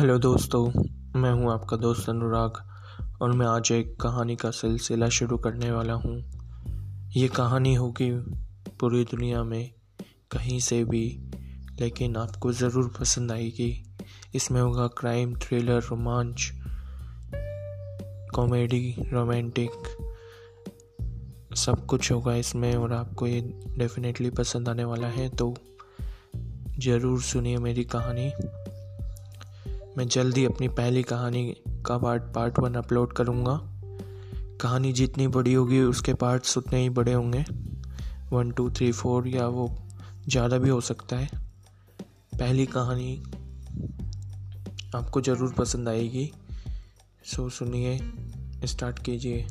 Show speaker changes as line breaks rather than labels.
Hello दोस्तों, मैं हूँ आपका दोस्त अनुराग और मैं आज एक कहानी का सिलसिला शुरू करने वाला हूँ। ये कहानी होगी पूरी दुनिया में कहीं से भी, लेकिन आपको ज़रूर पसंद आएगी। इसमें होगा क्राइम थ्रिलर रोमांच कॉमेडी रोमांटिक सब कुछ होगा इसमें और आपको ये डेफिनेटली पसंद आने वाला है तो ज़रूर सुनिए मेरी कहानी। मैं जल्दी अपनी पहली कहानी का पार्ट पार्ट वन अपलोड करूँगा। कहानी जितनी बड़ी होगी, उसके पार्ट्स उतने ही बड़े होंगे। वन टू थ्री फोर या वो ज़्यादा भी हो सकता है। पहली कहानी आपको ज़रूर पसंद आएगी। सो सुनिए स्टार्ट कीजिए।